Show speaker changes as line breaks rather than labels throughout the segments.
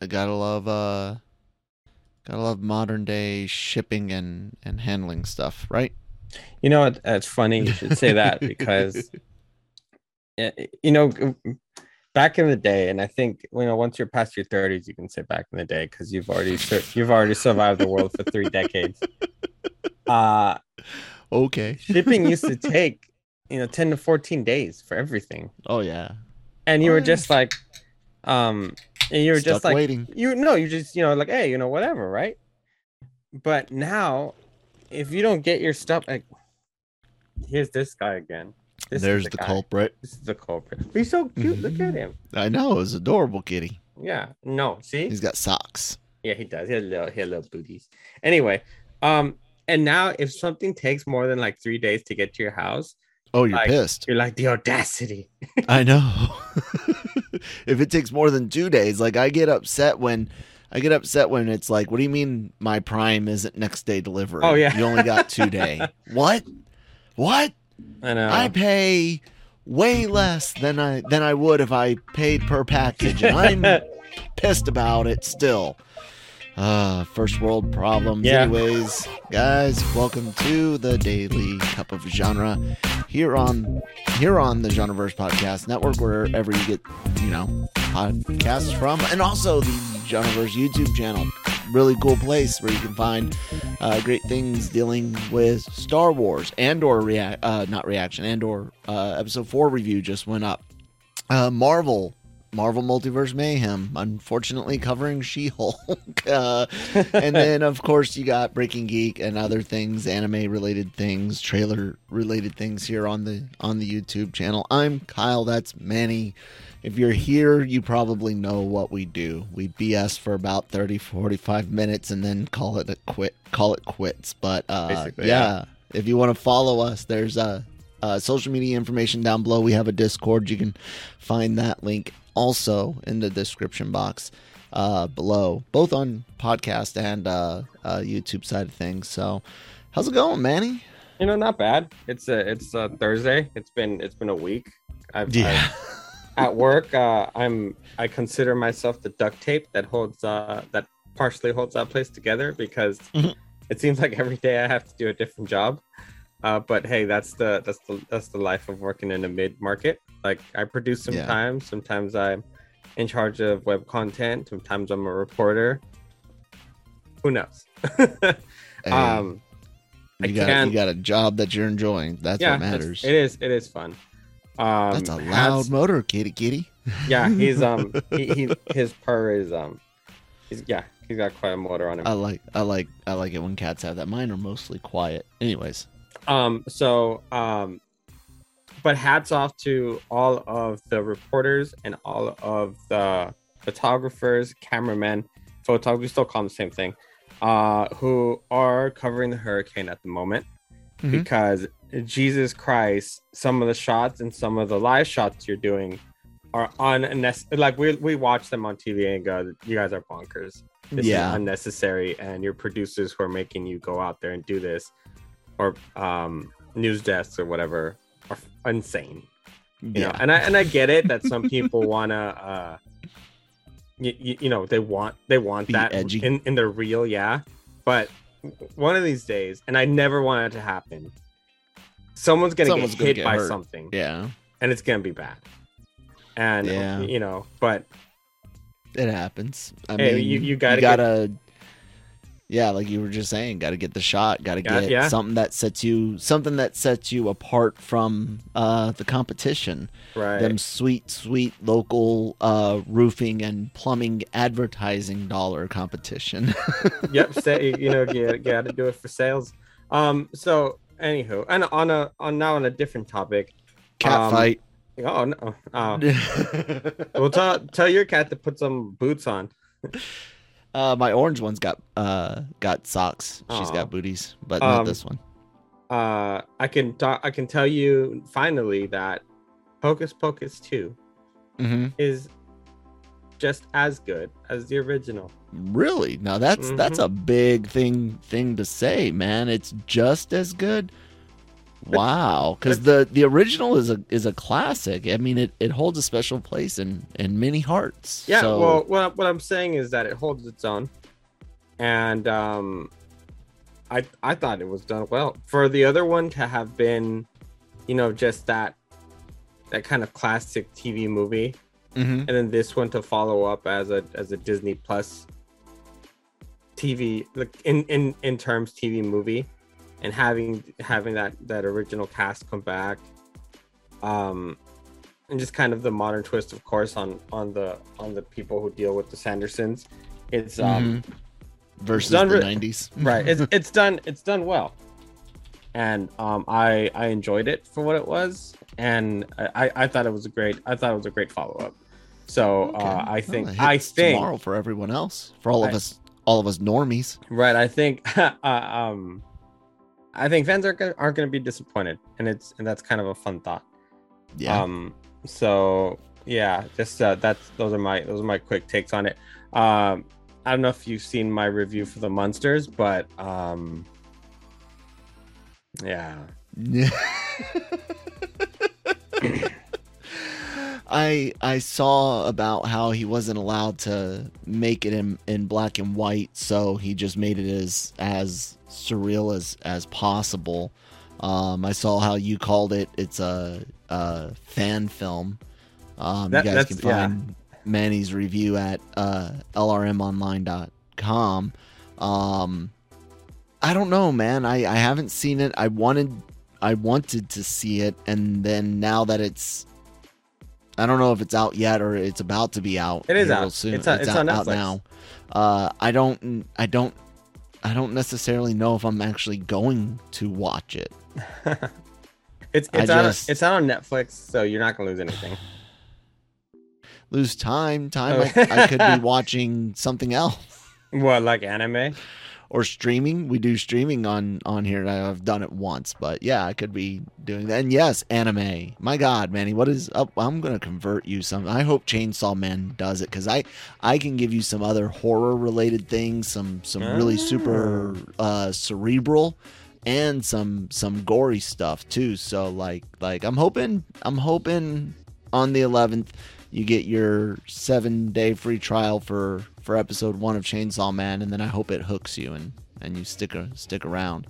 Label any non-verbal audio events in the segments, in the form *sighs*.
I gotta love uh gotta love modern day shipping and and handling stuff, right?
You know, it, it's funny you should say that *laughs* because, eh, you know, back in the day, and I think you know once you're past your 30s, you can say back in the day because you've already sur- you've already survived the world for three decades. *laughs* Uh
Okay.
shipping used to *laughs* take you know 10 to 14 days for everything,
Oh yeah.
and you
Oh,
were
yeah.
just like, um, and you were just like
waiting.
you know, you just you know like hey, you know whatever, right? But now, if you don't get your stuff, like here's this guy again. This
There's the
guy.
culprit.
This is the culprit. He's so cute. Look at him.
I know, it's adorable kitty.
Yeah. No. See.
He's got socks.
Yeah, he does. He has little, he has little booties. Anyway, um, and now if something takes more than like three days to get to your house,
Oh, you're
Like-
pissed.
you're like the audacity.
I know. *laughs* *laughs* if it takes more than two days, like I get upset when I get upset when it's like, what do you mean my prime isn't next day delivery?
Oh, yeah.
You only got two day. *laughs* what? What?
I know.
I pay way less than I than I would if I paid per package, and I'm *laughs* pissed about it still. Uh, first world problems.
Yeah.
Anyways, guys, welcome to the Daily Cup of Genre here on here on the Genreverse Podcast Network, wherever you get you know podcasts from, and also the Genreverse YouTube channel. Really cool place where you can find uh, great things dealing with Star Wars and or react uh, not reaction and or uh, episode four review just went up. Uh, Marvel. Marvel Multiverse Mayhem, unfortunately covering She Hulk. *laughs* Uh, and *laughs* then, of course, you got Breaking Geek and other things, anime related things, trailer related things here on the on the YouTube channel. I'm Kyle. That's Manny. If you're here, you probably know what we do. We BS for about 30, 45 minutes and then call it a quit. Call it quits. But uh,
Basically,
yeah, if you want to follow us, there's uh, social media information down below. We have a Discord. You can find that link also in the description box uh, below, both on podcast and uh, uh, YouTube side of things. So, how's it going, Manny?
you know, not bad. It's a it's a Thursday. It's been it's been a week. I've, I've at work. Uh, I'm I consider myself the duct tape that holds uh that partially holds that place together because
Mhm.
it seems like every day I have to do a different job. Uh, but hey, that's the that's the that's the life of working in a mid market. Like I produce
Yeah.
sometimes. Sometimes I'm in charge of web content. Sometimes I'm a reporter. Who knows? *laughs* Um, I
you got
can't-
you got a job that you're enjoying. That's
yeah,
what matters.
It is. It is fun. Um,
That's a loud motor, kitty kitty.
yeah he's um *laughs* he, he his purr is um he's yeah he's got quite a motor on him
I like I like I like it when cats have that. Mine are mostly quiet. Anyways,
um so um but hats off to all of the reporters and all of the photographers cameramen photographers we still call them the same thing uh who are covering the hurricane at the moment
Mhm.
because jesus christ some of the shots and some of the live shots you're doing are unnecessary like we, we watch them on tv and go you guys are bonkers this
Yeah.
is unnecessary and your producers who are making you go out there and do this or um news desks or whatever are insane you know and i and i get it that some *laughs* people want to uh you, you, know they want they want
Be
that
edgy.
in in their real yeah but one of these days and i never want it to happen someone's gonna
Someone's
get
gonna
hit
get
by
hurt.
something
yeah,
and it's gonna be bad and
Yeah.
you know but
it happens. I
Hey,
mean,
you- you gotta get-
gotta yeah, like you were just saying, got to get the shot, got to
Yeah,
get
yeah.
something that sets you something that sets you apart from uh, the competition.
right
Them sweet, sweet local uh, roofing and plumbing advertising dollar competition. *laughs*
yep say you know you, got to do it for sales um so anywho and on a on now on a different topic
Cat
Um,
fight.
oh no oh *laughs* well tell tell your cat to put some boots on
Uh, my orange one's got uh got socks. She's
Aw.
got booties, but not
Um,
this one.
uh, I can talk. I can tell you finally that Hocus Pocus two
hmm
is just as good as the original.
Really? Now that's that's
Mm-hmm.
a big thing thing to say, man. It's just as good. Wow, *laughs* because the the original is a is a classic. I mean, it, it holds a special place in in many hearts.
Yeah.
So,
Well, what what I'm saying is that it holds its own, and um, I I thought it was done well. For the other one to have been, you know, just that that kind of classic TV movie,
Mhm.
and then this one to follow up as a as a Disney Plus TV like in in in terms TV movie, and having having that that original cast come back, um, and just kind of the modern twist, of course, on on the on the people who deal with the Sandersons. It's um
versus
done
the
re-
nineties. *laughs*
right. It's it's done it's done well, and um I I enjoyed it for what it was, and I I- I thought it was a great I thought it was a great follow up. So uh, I think
Well,
I think
tomorrow for everyone else, for all of us, all of us normies.
Right. I think *laughs* uh, um I think fans are gonna, aren't going to be disappointed and it's and that's kind of a fun thought.
Yeah.
Um so yeah, just uh, that's those are my those are my quick takes on it. Um I don't know if you've seen my review for the monsters, but um yeah.
Yeah. *laughs* *clears throat* I I saw about how he wasn't allowed to make it in, in black and white, so he just made it as as surreal as as possible. Um, I saw how you called it. It's a, a fan film. Um,
That-
you guys can
that's- yeah.
find Manny's review at uh, lrmonline.com. Um, I don't know, man. I, I haven't seen it. I wanted I wanted to see it, and then now that it's I don't know if it's out yet or it's about to be out.
It is out.
Soon.
It's out- it's on
out
Netflix.
now. Uh, I don't I don't I don't necessarily know if I'm actually going to watch it. *laughs*
It's it's out
just-
it's out on Netflix, so you're not going to lose anything. *sighs*
Lose time, time.
Oh.
I, I could be *laughs* watching something else.
What like anime?
Or streaming. We do streaming on on here. I've done it once, but yeah, I could be doing that. And yes, anime. My God, Manny, what is up? I'm gonna convert you some. I hope Chainsaw Man does it because I I can give you some other horror related things, some some really super uh, cerebral. And some some gory stuff too. So like like I'm hoping I'm hoping on the 11th you get your seven day free trial for for episode one of Chainsaw Man, and then I hope it hooks you and and you stick stick around.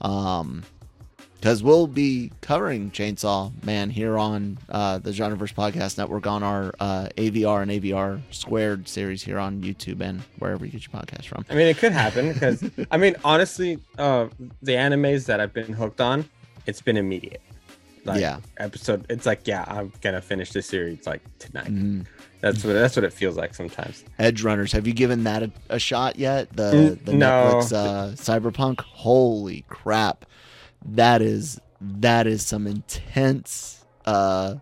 Um, because we'll be covering Chainsaw Man here on uh, the Genreverse Podcast Network on our uh, AVR and AVR Squared series here on YouTube and wherever you get your podcast from.
I mean, it could happen because I mean, honestly, uh, the animes that I've been hooked on, it's been immediate. Like,
Yeah.
Episode. It's like, yeah, I'm gonna finish this series like tonight.
Mhm.
That's what that's what it feels like sometimes.
Edgerunners, have you given that a, a shot yet? The
N-
the
no.
Netflix uh, Cyberpunk. Holy crap, that is that is some intense, uh,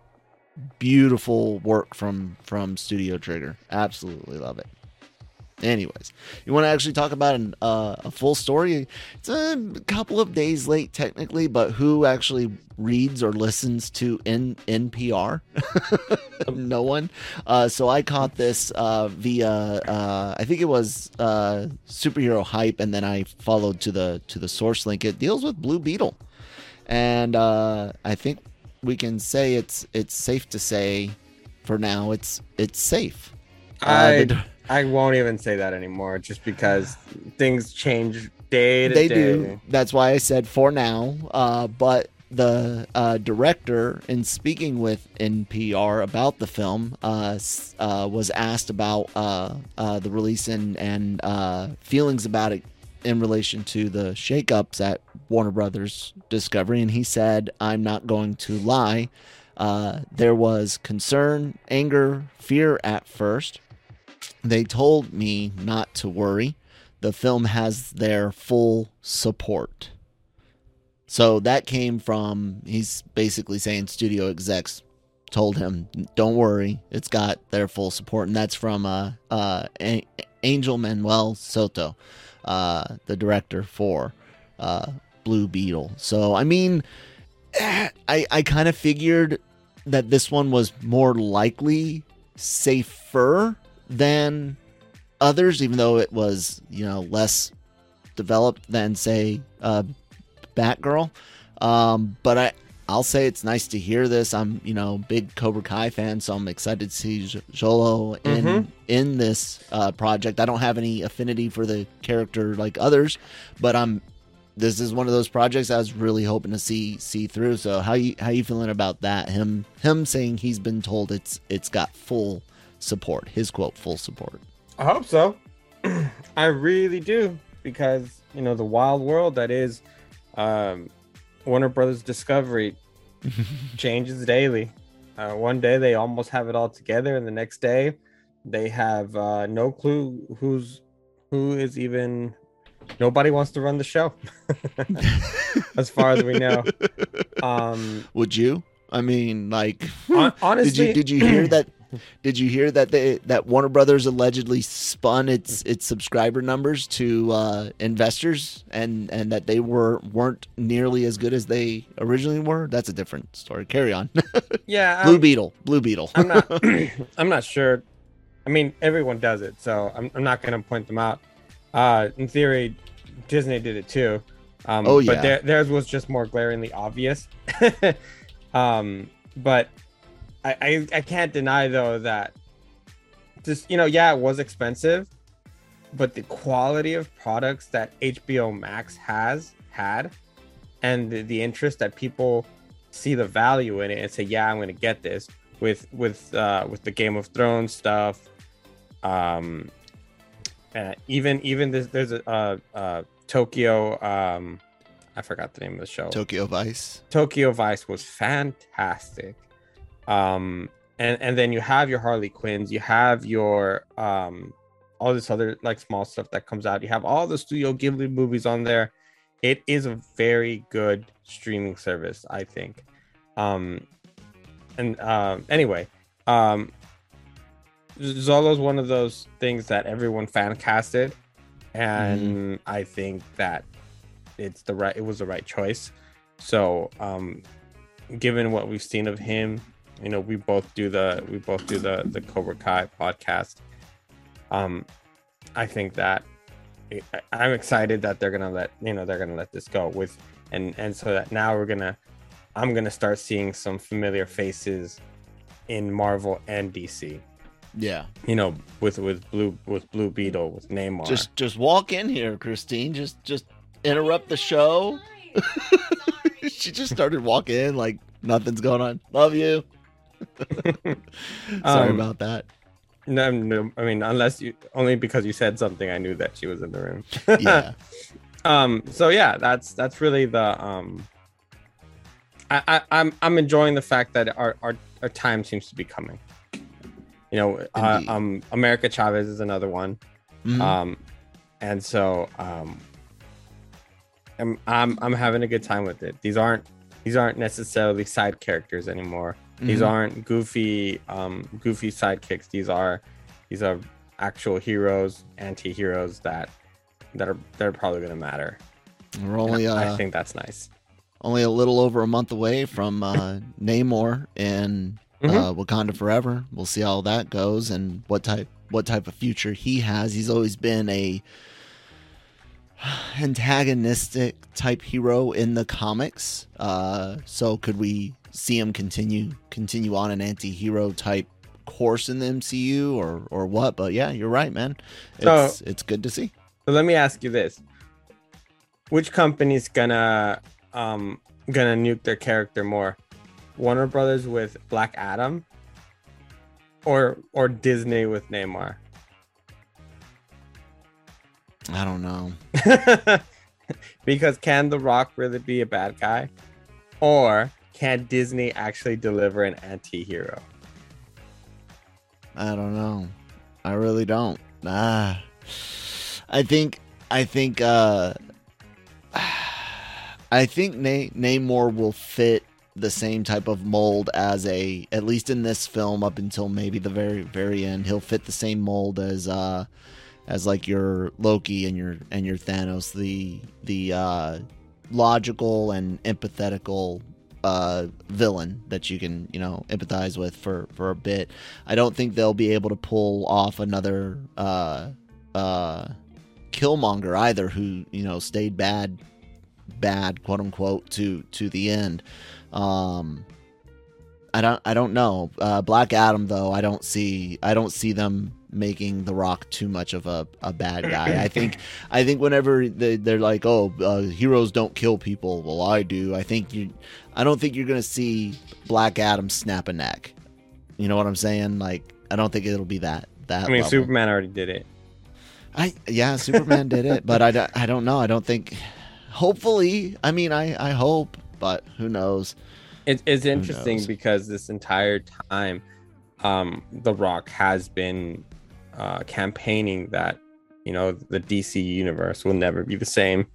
beautiful work from from Studio Trigger. Absolutely love it. Anyways, you want to actually talk about an, uh, a full story? It's a couple of days late technically, but who actually reads or listens to N- NPR? *laughs* no one. Uh, so I caught this uh, via uh, I think it was uh, superhero hype, and then I followed to the to the source link. It deals with Blue Beetle, and uh, I think we can say it's it's safe to say for now it's it's safe.
I
the-
I won't even say that anymore, just because things change day to
they
day.
do. That's why I said for now. Uh, but the uh, director, in speaking with NPR about the film, uh, uh, was asked about uh, uh, the release and and uh, feelings about it in relation to the shakeups at Warner Brothers Discovery, and he said, "I'm not going to lie." Uh, there was concern, anger, fear at first. They told me not to worry the film has their full support. So that came from he's basically saying studio execs told him, "Don't worry, it's got their full support," and that's from uh, uh, Angel Manuel Soto, uh, the director for uh, Blue Beetle. So I mean, I I kind of figured that this one was more likely safer than others, even though it was you know less developed than say uh, Batgirl. Um, but I I'll say it's nice to hear this. I'm you know big Cobra Kai fan, so I'm excited to see Xolo in
Mhm.
in this uh, project. I don't have any affinity for the character like others, but I'm this is one of those projects I was really hoping to see see through. So how you how you feeling about that? Him him saying he's been told it's it's got full support. His quote full support.
I hope so. *clears throat* I really do because you know the wild world that is um, Warner Brothers Discovery *laughs* changes daily. Uh, one day they almost have it all together, and the next day they have uh, no clue who's who is even. Nobody wants to run the show, *laughs* as far as we know. *laughs* Um,
Would you? I mean, like,
hon-
did
honestly,
you did you hear that? Did you hear that they that Warner Brothers allegedly spun its its subscriber numbers to uh, investors and and that they were weren't nearly as good as they originally were? That's a different story. Carry on. *laughs*
yeah,
Blue
um,
Beetle. Blue Beetle.
I'm not. *laughs* *clears throat* I'm not sure. I mean, everyone does it, so I'm, I'm not going to point them out. Uh, in theory, Disney did it too. Um,
Oh, yeah.
But their, theirs was just more glaringly obvious. *laughs* um, but I, I I can't deny though that just you know yeah it was expensive, but the quality of products that HBO Max has had, and the, the interest that people see the value in it and say yeah I'm going to get this with with uh with the Game of Thrones stuff um uh, even even this there's a uh, uh Tokyo um I forgot the name of the show
Tokyo Vice.
Tokyo Vice was fantastic. Um, and and then you have your Harley Quinns, you have your um, all this other like small stuff that comes out. You have all the Studio Ghibli movies on there. It is a very good streaming service, I think. Um, and um, anyway, um, Xolo's one of those things that everyone fan casted, and I think that it's the right. It was the right choice. So, um, given what we've seen of him, you know, we both do the we both do the the Cobra Kai podcast. Um, I think that I- I'm excited that they're gonna let you know they're gonna let this go with, and and so that now we're gonna, I'm gonna start seeing some familiar faces in Marvel and DC.
Yeah.
You know, with with blue with Blue Beetle with Namor.
Just just walk in here, Christine. Just just interrupt the show. *laughs* she just started walking in like nothing's going on. Love you. *laughs* Sorry
Um,
about that.
no, no, I mean, unless you only because you said something, I knew that she was in the room.
Yeah. *laughs*
um so yeah that's that's really the um I, I i'm i'm enjoying the fact that our our, our time seems to be coming you know uh, um america chavez is another one
Mhm.
um and so um I'm, I'm i'm having a good time with it these aren't these aren't necessarily side characters anymore these
Mhm.
aren't goofy um goofy sidekicks these are these are actual heroes anti-heroes that that are that are probably going to matter
We're only
I
uh,
think that's nice.
only a little over a month away from uh, *laughs* Namor in uh, Wakanda Forever. We'll see how that goes and what type what type of future he has. He's always been a *sighs* antagonistic type hero in the comics. Uh, so could we see him continue continue on an anti-hero type course in the MCU or or what? But yeah, you're right, man.
So-
It's it's good to see.
So let me ask you this: Which company's gonna um gonna nuke their character more? Warner Brothers with Black Adam, or or Disney with Namor?
I don't know. *laughs*
because can The Rock really be a bad guy, or can Disney actually deliver an anti-hero?
I don't know. I really don't. Ah, I think I think uh, *sighs* I think Na- Namor will fit the same type of mold as a at least in this film up until maybe the very very end. He'll fit the same mold as uh as like your Loki and your and your Thanos, the the uh logical and empathetical uh, villain that you can you know empathize with for for a bit. I don't think they'll be able to pull off another uh, uh, Killmonger either, who you know stayed bad, bad quote unquote to to the end. Um, I don't I don't know. Uh, Black Adam though, I don't see I don't see them making the rock too much of a, a bad guy *clears throat* i think i think whenever they, they're like oh uh, heroes don't kill people well i do i think you i don't think you're gonna see black adam snap a neck you know what i'm saying like i don't think it'll be that that
I mean,
level.
Superman already did it.
I yeah, Superman did it, but I, don't- I don't know. I don't think. Hopefully, I mean, I I hope, but who knows?
It, it's interesting because this entire time, um, The Rock has been uh, campaigning that you know the DC universe will never be the same.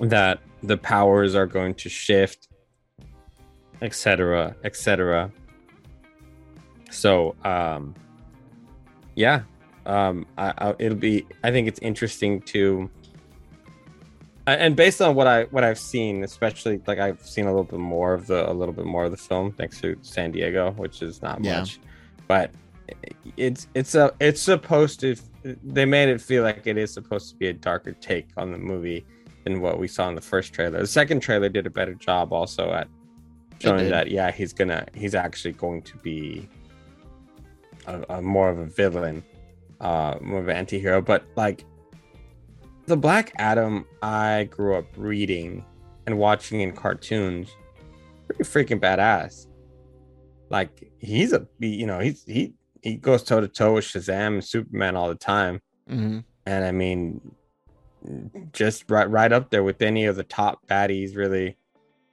That the powers are going to shift, etc., etc. So, um, yeah, um, I, I, it'll be. I think it's interesting to and based on what I what I've seen, especially like I've seen a little bit more of the a little bit more of the film thanks to San Diego, which is not
Yeah.
much, but it's it's a it's supposed to they made it feel like it is supposed to be a darker take on the movie than what we saw in the first trailer. The second trailer did a better job also at showing that yeah he's gonna he's actually going to be a, a more of a villain, uh, more of an anti-hero, but like the Black Adam I grew up reading and watching in cartoons, pretty freaking badass. Like he's a you know he's he he goes toe to toe with Shazam and Superman all the time,
hmm
and I mean, just right right up there with any of the top baddies really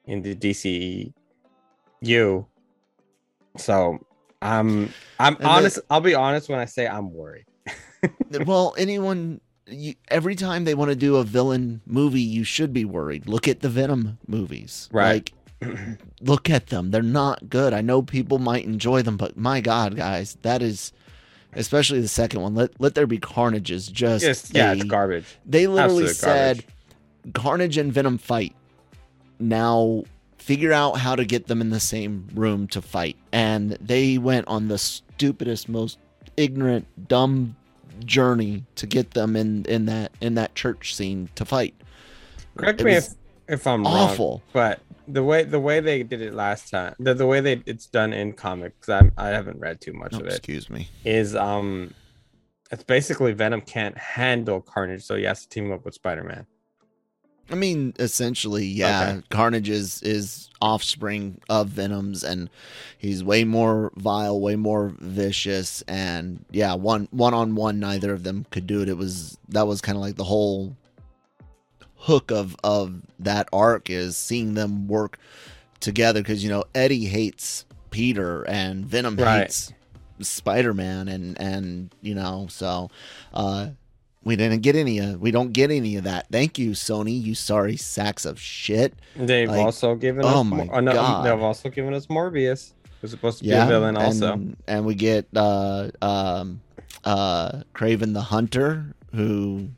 in the DCEU. So I'm I'm
And
honest. I'll be honest when I say I'm worried. *laughs*
well, anyone, you, every time they want to do a villain movie, you should be worried. Look at the Venom movies.
Right.
Like, look at them. They're not good. I know people might enjoy them, but my God, guys, that is, especially the second one. Let let there be carnage is just
Just yeah, it's garbage.
They literally
Absolute
said
garbage.
Carnage and Venom fight. Now figure out how to get them in the same room to fight. And they went on the stupidest, most ignorant, dumb journey to get them in in that in that church scene to fight.
Correct
It
me if if I'm wrong,
awful.
but the way the way they did it last time, the, the way they it's done in comics, I I haven't read too much
Oh,
of it.
excuse me.
Is um, it's basically Venom can't handle Carnage, so he has to team up with Spider Man.
I mean, essentially, yeah.
Okay.
Carnage is is offspring of Venom's, and he's way more vile, way more vicious, and yeah, one one on one, neither of them could do it. It was that was kind of like the whole hook of of that arc is seeing them work together because you know Eddie hates Peter and Venom
Right.
hates Spider Man, and and you know so. uh we didn't get any of we don't get any of that. Thank you, Sony, you sorry sacks of shit.
They've
Like,
also given
oh
us
my
no,
God.
they've also given us Morbius, who's supposed to be
Yeah.
a villain also.
And, and we get uh um uh Kraven the Hunter, who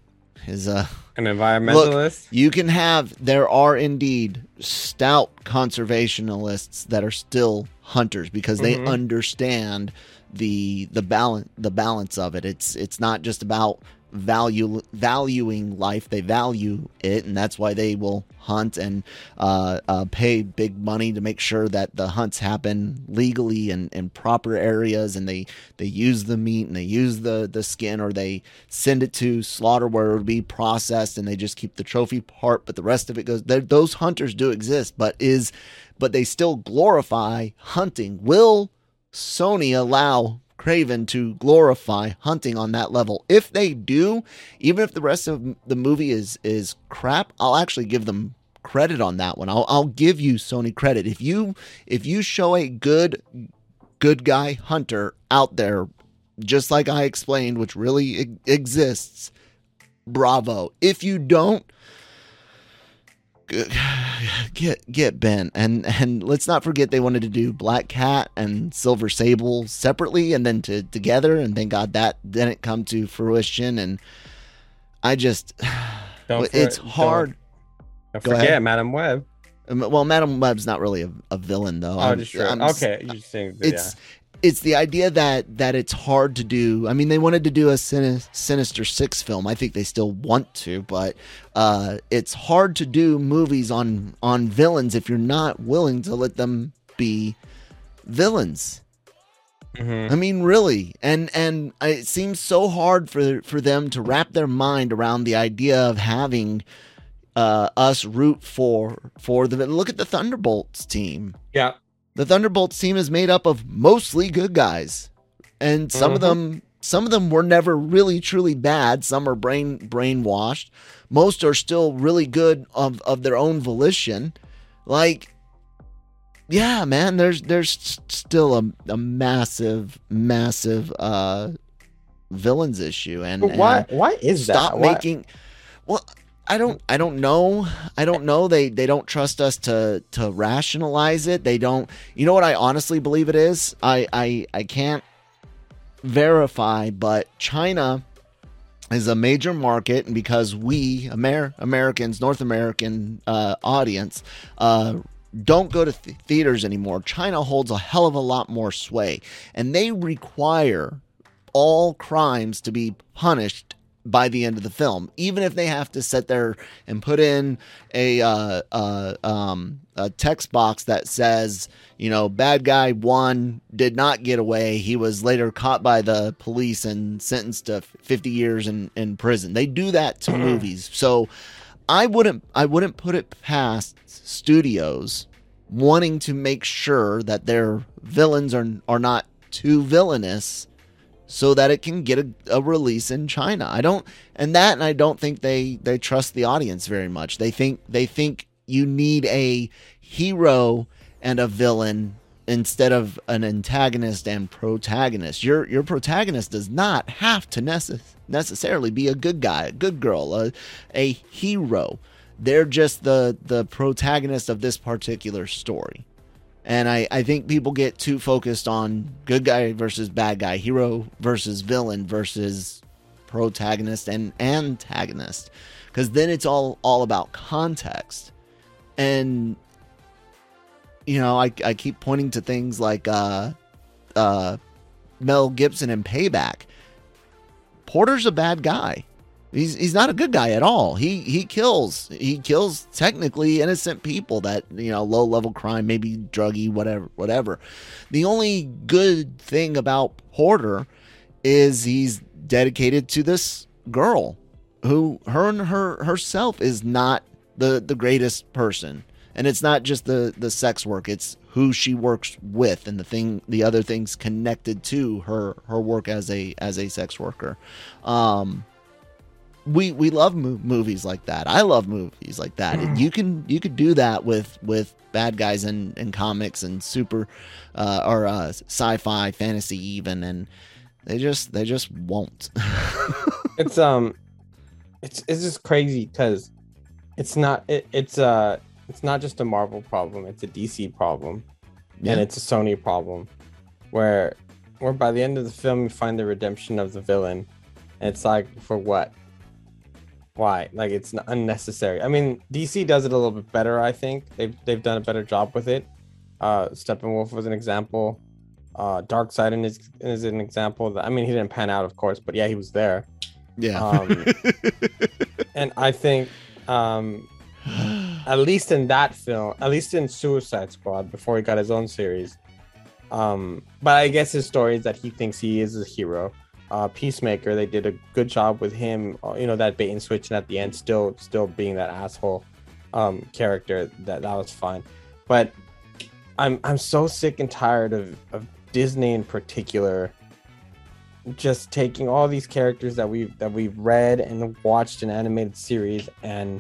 is a
An environmentalist.
Look, you can have there are indeed stout conservationists that are still hunters because they
Mhm.
understand the the balance the balance of it it's it's not just about value valuing life. They value it and that's why they will hunt and uh, uh, pay big money to make sure that the hunts happen legally and in proper areas and they they use the meat and they use the the skin or they send it to slaughter where it would be processed and they just keep the trophy part but the rest of it goes those hunters do exist but is but they still glorify hunting. Will sony allow kraven to glorify hunting on that level. If they do even if the rest of the movie is is crap i'll actually give them credit on that one. I'll, I'll give you sony credit. If you if you show a good good guy hunter out there just like I explained, which really exists, bravo. If you don't, *sighs* get get Ben and and let's not forget they wanted to do Black Cat and Silver Sable separately and then to together and thank God that didn't come to fruition and I just *sighs*
Don't for-
it's
don't-
hard.
Don't
Go
forget
ahead.
Madame Web.
Um, Well, Madame Web's not really a, a villain though.
Oh,
I'm-
just sure.
I'm
okay, you're saying.
it's it's the idea that that it's hard to do. I mean, they wanted to do a Sin- Sinister Six film. I think they still want to, but uh, it's hard to do movies on on villains if you're not willing to let them be villains.
Mhm.
I mean, really, and and it seems so hard for for them to wrap their mind around the idea of having uh, us root for for the. Look at the Thunderbolts team.
Yeah.
The Thunderbolts team is made up of mostly good guys, and some of
Mhm.
them some of them were never really truly bad. Some are brain brainwashed. Most are still really good of of their own volition. Like yeah, man, there's there's still a, a massive, massive uh villains issue, and, and
why? Why is that?
stop making. Well, I don't, I don't know, I don't know. They they don't trust us to to rationalize it. They don't. You know what? I honestly believe it is. I I I can't verify, but China is a major market, and because we Amer- Americans, North American uh, audience, uh, don't go to th- theaters anymore, China holds a hell of a lot more sway, and they require all crimes to be punished by the end of the film, even if they have to sit there and put in a uh, uh, um, a text box that says, you know, bad guy one did not get away. He was later caught by the police and sentenced to 50 years in, in prison. They do that to movies. So I wouldn't I wouldn't put it past studios wanting to make sure that their villains are are not too villainous so that it can get a, a release in China. I don't and that and I don't think they they trust the audience very much. They think they think you need a hero and a villain instead of an antagonist and protagonist. Your your protagonist does not have to necess- necessarily be a good guy, a good girl, a, a hero. They're just the the protagonist of this particular story. And I, I think people get too focused on good guy versus bad guy, hero versus villain versus protagonist and antagonist. Because then it's all all about context. And you know, I, I keep pointing to things like uh uh Mel Gibson in Payback. Porter's a bad guy. He's he's not a good guy at all. He he kills. He kills technically innocent people that, you know, low level crime, maybe druggy, whatever whatever. The only good thing about Porter is he's dedicated to this girl who her and her herself is not the the greatest person. And it's not just the the sex work, it's who she works with and the thing the other things connected to her her work as a as a sex worker. Um we we love mo- movies like that. I love movies like that. And you can you could do that with with bad guys in, in comics and super uh, or uh, sci-fi, fantasy even, and they just they just won't. *laughs*
it's um it's it's just crazy because it's not it, it's uh it's not just a marvel problem it's a dc problem
Yeah.
and it's a sony problem where where by the end of the film you find the redemption of the villain and it's like for what why? Like it's unnecessary. I mean dc does it a little bit better i think. They've, they've done a better job with it. Uh steppenwolf was an example. Uh Darkseid is, is an example that i mean he didn't pan out of course but yeah he was there.
Yeah.
um, *laughs* and I think, um, at least in that film, at least in Suicide Squad, before he got his own series, um, but I guess his story is that he thinks he is a hero. Uh, Peacemaker, they did a good job with him. uh, You know that bait and switch, and at the end, still, still being that asshole um, character. That that was fun, but I'm I'm so sick and tired of of Disney in particular just taking all these characters that we've that we've read and watched in animated series and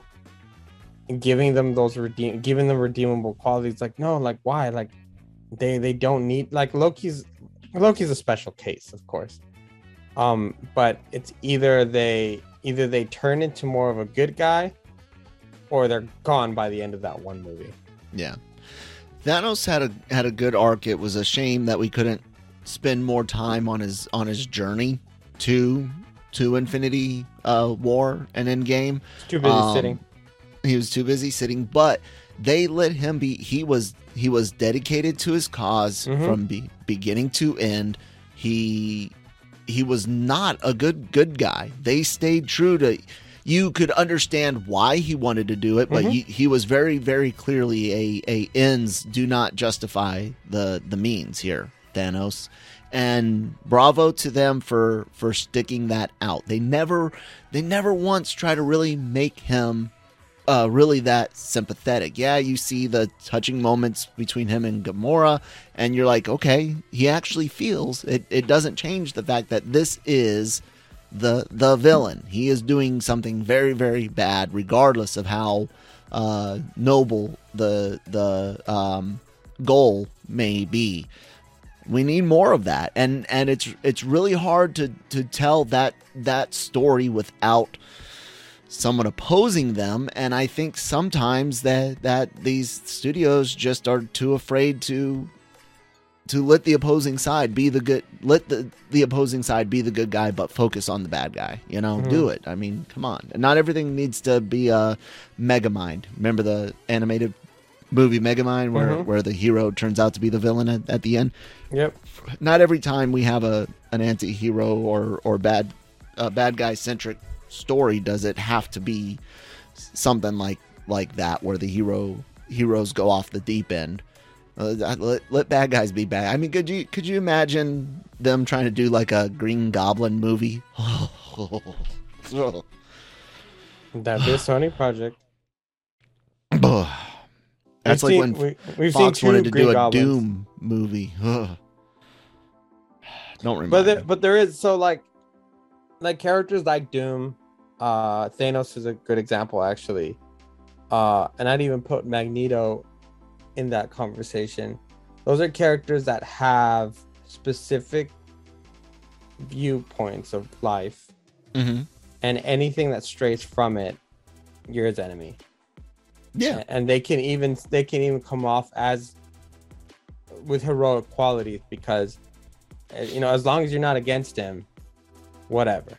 giving them those redeem giving them redeemable qualities like no like why like they they don't need like loki's loki's a special case of course um but it's either they either they turn into more of a good guy or they're gone by the end of that one movie.
Yeah. Thanos had a had a good arc. It was a shame that we couldn't spend more time on his on his journey to to Infinity uh, War and Endgame.
It's too busy
Um,
sitting.
He was too busy sitting, but they let him be. He was he was dedicated to his because
Mhm.
from be, beginning to end. He he was not a good good guy. They stayed true to. You could understand why he wanted to do it, but
Mhm.
he, he was very very clearly a a ends do not justify the the means here, Thanos. And bravo to them for for sticking that out. They never they never once try to really make him uh, really that sympathetic. Yeah, you see the touching moments between him and Gamora, and you're like, okay, he actually feels. It, it doesn't change the fact that this is the the villain. He is doing something very very bad, regardless of how uh, noble the the um, goal may be. We need more of that, and and it's it's really hard to to tell that that story without someone opposing them and i think sometimes that that these studios just are too afraid to to let the opposing side be the good let the the opposing side be the good guy but focus on the bad guy you know
Mhm.
do it i mean come on not everything needs to be a megamind remember the animated movie megamind where
Mhm.
where the hero turns out to be the villain at, at the end
Yep.
not every time we have a an anti-hero or or bad uh, bad guy centric story does it have to be something like like that where the hero heroes go off the deep end uh, let, let bad guys be bad i mean could you could you imagine them trying to do like a green goblin movie
That'd be a Sony project. *sighs*
that's
We've
like
seen-
when
we, we've
fox
seen
wanted to
Green
do a
Goblins.
doom movie Ugh. *sighs* don't remember
But there, but there is so like like characters like Doom, uh Thanos is a good example actually. Uh and I'd even put Magneto in that conversation. Those are characters that have specific viewpoints of life
Mhm.
and anything that strays from it you're his enemy.
yeah
and they can even they can even come off as with heroic qualities because uh, you know as long as you're not against him whatever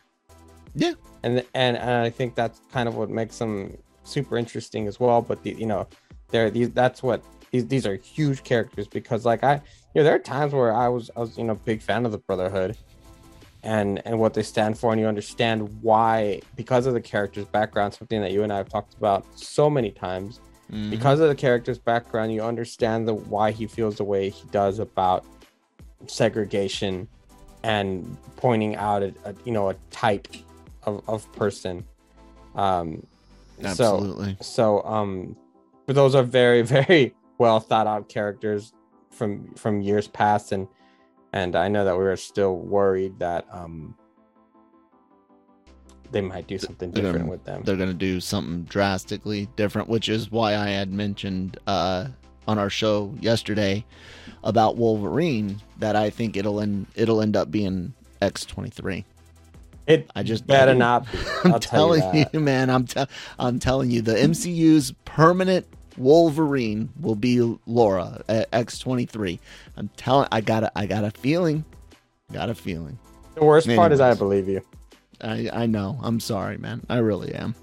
Yeah.
And and, and i think that's kind of what makes them super interesting as well but the, you know they're these that's what these these are huge characters because like i you know there are times where i was i was you know a big fan of the brotherhood and and what they stand for and you understand why because of the character's background something that you and i have talked about so many times
Mhm.
because of the character's background you understand the why he feels the way he does about segregation and pointing out a, a you know a type of, of person. Um so
absolutely.
so um but those are very *laughs* very well thought out characters from from years past and and i know that we were still worried that um they might do something
They're
different
gonna-
with them.
they're going to do something drastically different, which is why I had mentioned uh, on our show yesterday about Wolverine that I think it'll end it'll end up being X twenty three.
It
I just
better
I-
not be *laughs*
I'm
tell
telling you,
that.
man. I'm te- I'm telling you, the MCU's permanent Wolverine will be Laura at X twenty three. I'm telling. I got a I got a feeling. Got a feeling.
the worst part is i believe you
I I know. I'm sorry, man. I really am.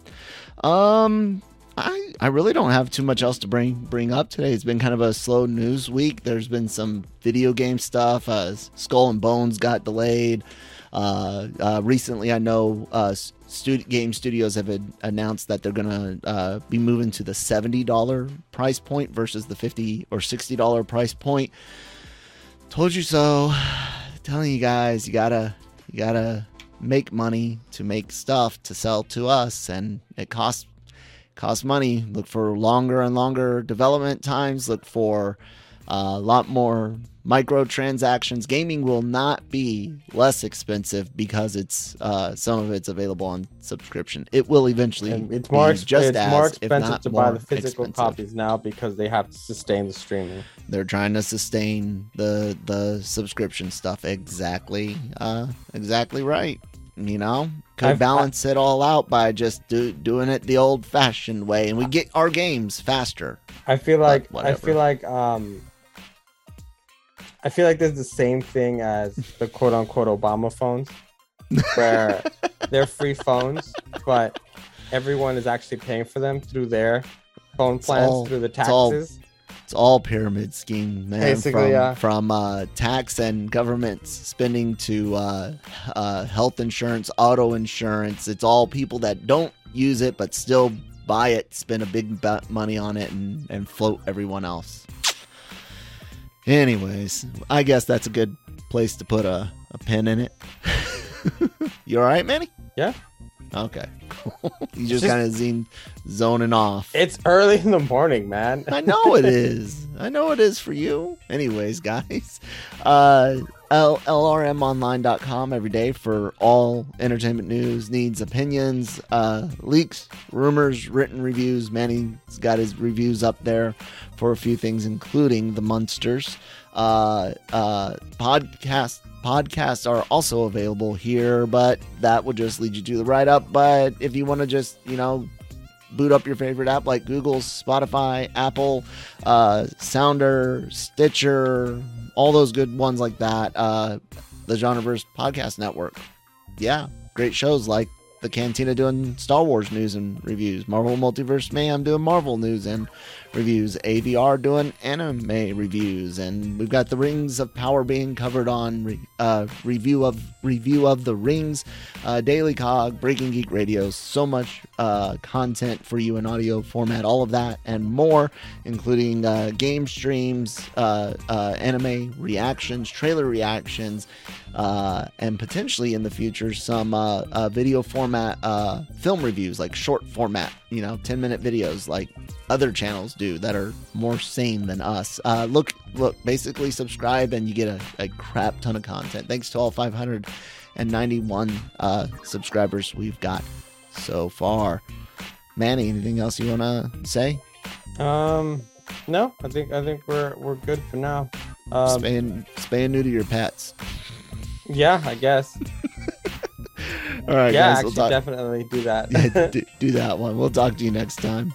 Um I I really don't have too much else to bring bring up today. It's been kind of a slow news week. There's been some video game stuff. Uh, Skull and Bones got delayed. Uh, uh, recently, I know uh, stud- game studios have ad- announced that they're gonna uh, be moving to the seventy dollar price point versus the fifty or sixty dollar price point. Told you so. *sighs* Telling you guys, you gotta you gotta make money to make stuff to sell to us and it costs costs money look for longer and longer development times look for a lot more microtransactions. Gaming will not be less expensive because it's uh, some of it's available on subscription. It will eventually
And it's
be
more ex-
just
it's
as,
more expensive
not
to buy the physical
expensive.
copies now because they have to sustain the streaming.
They're trying to sustain the the subscription stuff exactly uh exactly right you know, could
I've-
balance it all out by just do, doing it the old-fashioned way, and we get our games faster.
I feel like I feel like um I feel like there's the same thing as the quote unquote Obama phones where *laughs* they're free phones, but everyone is actually paying for them through their phone plans
all-
through the
it's all-
taxes.
It's all pyramid scheme, man.
Basically,
from,
yeah.
From uh, tax and government spending to uh, uh, health insurance, auto insurance. It's all people that don't use it but still buy it, spend a big money on it, and, and float everyone else. Anyways, I guess that's a good place to put a, a pin in it. *laughs* you all right, Manny?
Yeah.
Okay. *laughs* you just,
Just-
kind of zine, zoning off.
It's early in the morning, man.
I know it *laughs* is. I know it is for you. Anyways, guys, uh, L- lrmonline.com every day for all entertainment news, needs, opinions, uh, leaks, rumors, written reviews. Manny's got his reviews up there for a few things, including the Munsters. Uh, uh, podcast podcasts are also available here, but that would just lead you to the write up. But if you want to just, you know, boot up your favorite app like Google, Spotify, Apple, uh, Sounder, Stitcher, all those good ones like that. Uh, the Genreverse Podcast Network. Yeah, great shows like the Cantina doing Star Wars news and reviews, Marvel Multiverse Mayhem doing Marvel news and reviews, AVR doing anime reviews, and we've got the Rings of Power being covered on re- uh, review of review of the Rings, uh, Daily Cog, Breaking Geek Radio. So much uh, content for you in audio format, all of that and more, including uh, game streams, uh, uh, anime reactions, trailer reactions, and potentially in the future some video format film reviews, like short format, you know, 10 minute videos, like other channels do that are more sane than us. Uh, look, look, basically subscribe and you get a, a crap ton of content. Thanks to all 591 uh, subscribers we've got so far. Manny, anything else you want to say?
Um no, I think I think we're we're good for now. Um,
spay, and, spay and neuter your pets.
yeah, I guess. *laughs*
All right,
yeah,
guys, we'll talk.
definitely do that.
yeah, *laughs* do, do that one. We'll talk to you next time.